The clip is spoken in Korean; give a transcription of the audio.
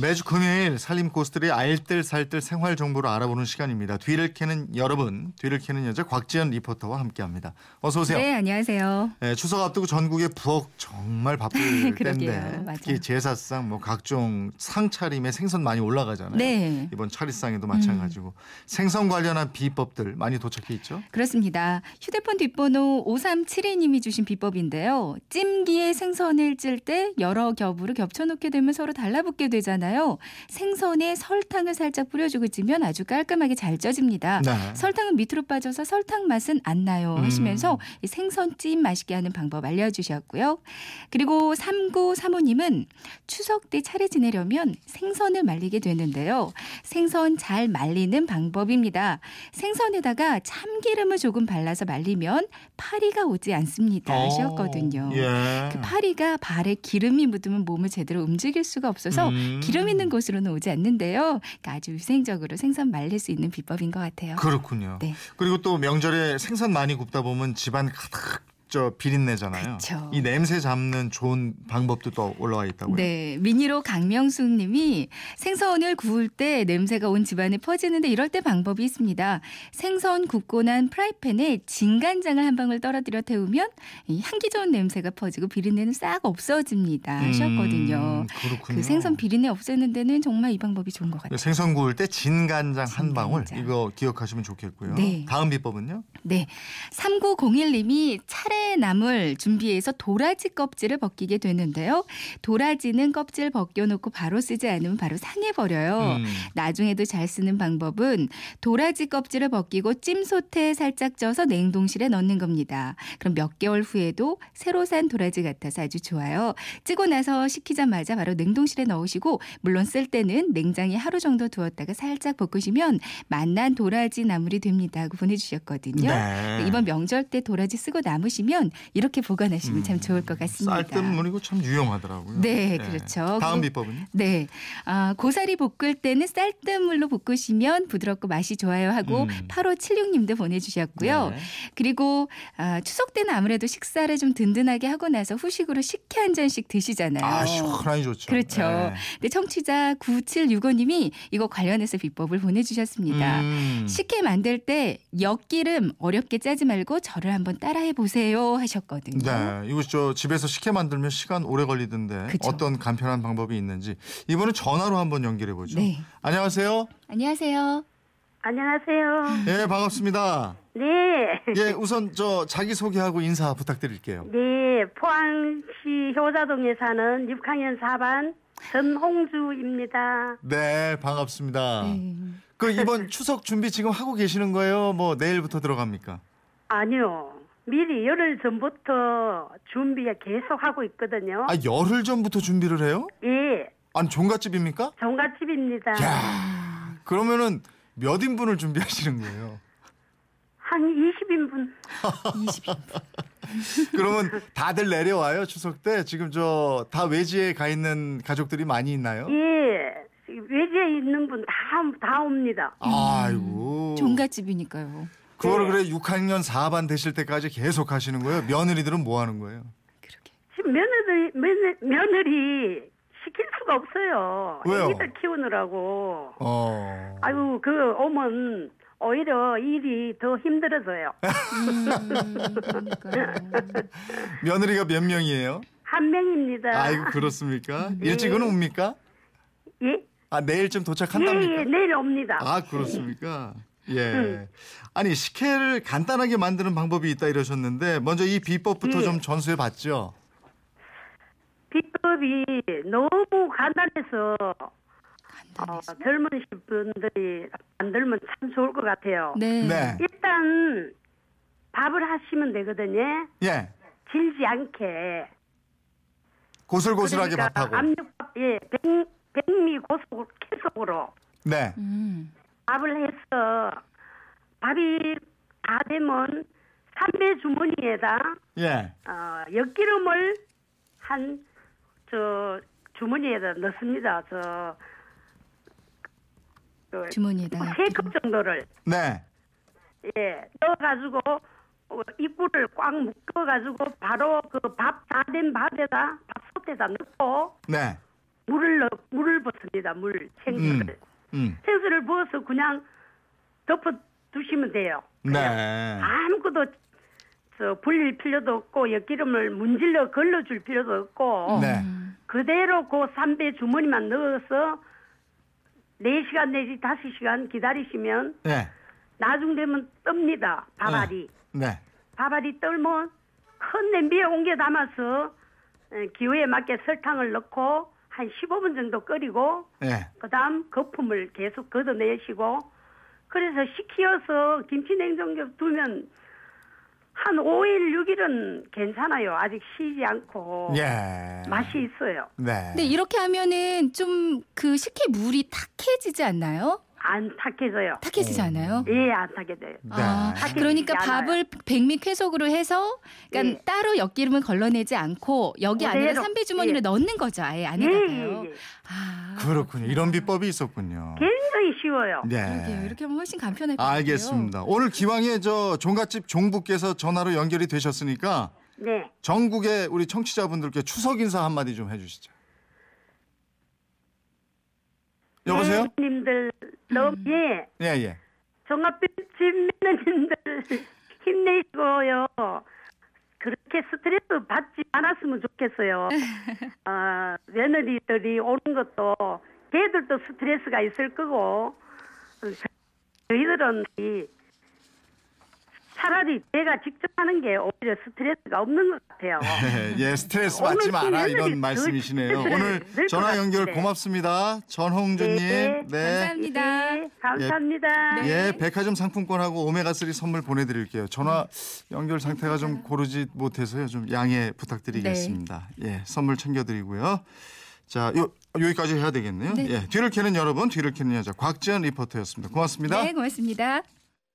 매주 금요일 살림 고수들의 알뜰살뜰 생활 정보를 알아보는 시간입니다. 뒤를 캐는 여러분, 뒤를 캐는 여자 곽지연 리포터와 함께합니다. 어서 오세요. 네, 안녕하세요. 네, 추석 앞두고 전국의 부엌 정말 바쁠. 때인데 맞아요. 특히 제사상 뭐 각종 상 차림에 생선 많이 올라가잖아요. 네. 이번 차례상에도 마찬가지고 생선 관련한 비법들 많이 도착해 있죠. 그렇습니다. 휴대폰 뒷번호 5372님이 주신 비법인데요. 찜기에 생선을 찔 때 여러 겹으로 겹쳐놓게 되면 서로 달라붙게 되잖아요. 생선에 설탕을 살짝 뿌려주고 찌면 아주 깔끔하게 잘 쪄집니다. 네. 설탕은 밑으로 빠져서 설탕 맛은 안 나요 음. 하시면서 이 생선찜 맛있게 하는 방법 알려주셨고요. 그리고 3935님은 추석 때 차례 지내려면 생선을 말리게 되는데요. 생선 잘 말리는 방법입니다. 생선에다가 참기름을 조금 발라서 말리면 파리가 오지 않습니다 하셨거든요. 어, 예. 그 파리가 발에 기름이 묻으면 몸을 제대로 움직일 수가 없어서 음. 기름 있는 곳으로는 오지 않는데요. 그러니까 아주 위생적으로 생선 말릴 수 있는 비법인 것 같아요. 그렇군요. 네. 그리고 또 명절에 생선 많이 굽다 보면 집안 가득 저 비린내잖아요. 그쵸. 이 냄새 잡는 좋은 방법도 또 올라와 있다고요. 네, 미니로 강명숙 님이 생선을 구울 때 냄새가 온 집안에 퍼지는데 이럴 때 방법이 있습니다. 생선 굽고 난 프라이팬에 진간장을 한 방울 떨어뜨려 태우면 이 향기 좋은 냄새가 퍼지고 비린내는 싹 없어집니다 하셨거든요. 음, 그렇군요. 그 생선 비린내 없애는 데는 정말 이 방법이 좋은 것 같아요. 생선 구울 때 진간장 한 방울 진간장. 이거 기억하시면 좋겠고요. 네. 다음 비법은요? 네. 3901님이 차례 나물 준비해서 도라지 껍질을 벗기게 되는데요. 도라지는 껍질 벗겨놓고 바로 쓰지 않으면 바로 상해버려요. 음. 나중에도 잘 쓰는 방법은 도라지 껍질을 벗기고 찜솥에 살짝 쪄서 냉동실에 넣는 겁니다. 그럼 몇 개월 후에도 새로 산 도라지 같아서 아주 좋아요. 찌고 나서 식히자마자 바로 냉동실에 넣으시고 물론 쓸 때는 냉장에 하루 정도 두었다가 살짝 볶으시면 맛난 도라지 나물이 됩니다 하고 보내주셨거든요. 네. 이번 명절 때 도라지 쓰고 남으시면 이렇게 보관하시면 참 좋을 것 같습니다. 쌀뜨물이고 참 유용하더라고요. 네, 그렇죠. 다음 비법은요? 네. 아, 고사리 볶을 때는 쌀뜨물로 볶으시면 부드럽고 맛이 좋아요 하고 음. 8576님도 보내주셨고요. 네. 그리고 아, 추석 때는 아무래도 식사를 좀 든든하게 하고 나서 후식으로 식혜 한 잔씩 드시잖아요. 아 시원하니 좋죠. 그렇죠. 네. 근데 청취자 9765님이 이거 관련해서 비법을 보내주셨습니다. 음. 식혜 만들 때 엿기름 어렵게 짜지 말고 저를 한번 따라해 보 세요 하셨거든요. 네, 이거 저 집에서 식혜 만들면 시간 오래 걸리던데 그쵸. 어떤 간편한 방법이 있는지 이번에 전화로 한번 연결해 보죠. 네. 안녕하세요. 안녕하세요. 안녕하세요. 예, 반갑습니다. 네. 예, 우선 저 자기 소개하고 인사 부탁드릴게요. 네, 포항시 효자동에 사는 6학년 4반 전홍주입니다. 네, 반갑습니다. 네. 그 이번 추석 준비 지금 하고 계시는 거예요? 뭐 내일부터 들어갑니까? 아니요. 미리 열흘 전부터 준비 계속 하고 있거든요. 아, 열흘 전부터 준비를 해요? 예, 아니, 종갓집입니까? 종갓집입니다. 야, 그러면은 몇 인분을 준비하시는 거예요? 한 20인분. 20인. 그러면 다들 내려와요 추석 때 지금 저 다 외지에 가 있는 가족들이 많이 있나요? 예, 외지에 있는 분 다 다 옵니다. 아이고. 종갓집이니까요. 그거를 네. 그래 6학년 4반 되실 때까지 계속 하시는 거예요? 며느리들은 뭐 하는 거예요? 지금 며느리 며느, 며느리 시킬 수가 없어요. 왜요? 애기들 키우느라고. 어. 아유, 그 오면 오히려 일이 더 힘들어져요. 며느리가 몇 명이에요? 한 명입니다. 아이고 그렇습니까? 네. 일찍은 옵니까? 예? 아 내일쯤 예, 도착한답니까? 예, 내일 옵니다. 아 그렇습니까? 예. 아니 식혜를 간단하게 만드는 방법이 있다 이러셨는데 먼저 이 비법부터 예. 좀 전수해 봤죠. 비법이 너무 간단해서 어. 젊은 분들이 만들면 참 좋을 것 같아요. 네. 네. 일단 밥을 하시면 되거든요. 예. 질지 않게. 고슬고슬하게 그러니까 밥하고. 압력밥, 예, 백, 백미 고속, 계속으로 네. 음. 밥을 해서 밥이 다 되면 삼배 주머니에다 예. 어, 엿기름을 한 저 주머니에다 넣습니다. 저 그, 주머니에다가 세컵 정도를 네. 예, 넣어가지고 어, 입구를 꽉 묶어가지고 바로 그 밥 다 된 밥에다 밥솥에다 넣고 네. 물을 넣, 물을 붓습니다. 물 음. 생수를 음. 생수를 부어서 그냥 덮어 두시면 돼요. 네. 아무것도 저 불릴 필요도 없고 엿기름을 문질러 걸러줄 필요도 없고 네. 그대로 그 삼배 주머니만 넣어서 4시간 내지 5시간 기다리시면 네. 나중 되면 뜹니다. 밥알이. 네. 밥알이 떨면 큰 냄비에 옮겨 담아서 에, 기호에 맞게 설탕을 넣고 한 15분 정도 끓이고 네. 그다음 거품을 계속 걷어내시고 그래서 식혀서 김치 냉장고에 두면 한 5일 6일은 괜찮아요. 아직 쉬지 않고 예. 맛이 있어요. 네. 근데 이렇게 하면은 좀 그 식혜 물이 탁해지지 않나요? 안 탁해져요. 탁해지지 않아요? 예, 안 타게 돼요. 네. 아, 탁해지지 그러니까 않아요. 밥을 백미쾌속으로 해서 그러니까 예. 따로 엿기름을 걸러내지 않고 여기 안에 그대로. 삼배 주머니를 예. 넣는 거죠. 아예 예, 안에다가요. 예, 예. 아, 그렇군요. 이런 비법이 있었군요. 굉장히 쉬워요. 그러게요. 네. 이렇게 하면 훨씬 간편할 것 같아요. 알겠습니다. 오늘 기왕에 저 종갓집 종부께서 전화로 연결이 되셨으니까 네. 전국의 우리 청취자분들께 추석 인사 한마디 좀 해주시죠. 여보세요? 네, 님들 너무 예. 예, 예. 종합집 매너님들 힘내시고요. 그렇게 스트레스 받지 않았으면 좋겠어요. 아, 며느리들이 오는 것도 걔들도 스트레스가 있을 거고 어, 저희들은 이 차라리 내가 직접 하는 게 오히려 스트레스가 없는 것 같아요. 예, 스트레스 받지 마라 이런 늘 말씀이시네요. 오늘 늘 전화 것 연결. 고맙습니다. 전홍주님. 네, 감사합니다. 네, 감사합니다. 네. 예, 백화점 상품권하고 오메가3 선물 보내드릴게요. 전화 연결 상태가 좀 고르지 못해서요. 좀 양해 부탁드리겠습니다. 예, 선물 챙겨드리고요. 자, 요, 여기까지 해야 되겠네요. 네. 예, 뒤를 캐는 여러분, 뒤를 캐는 여자 곽지연 리포터였습니다. 고맙습니다. 네, 고맙습니다.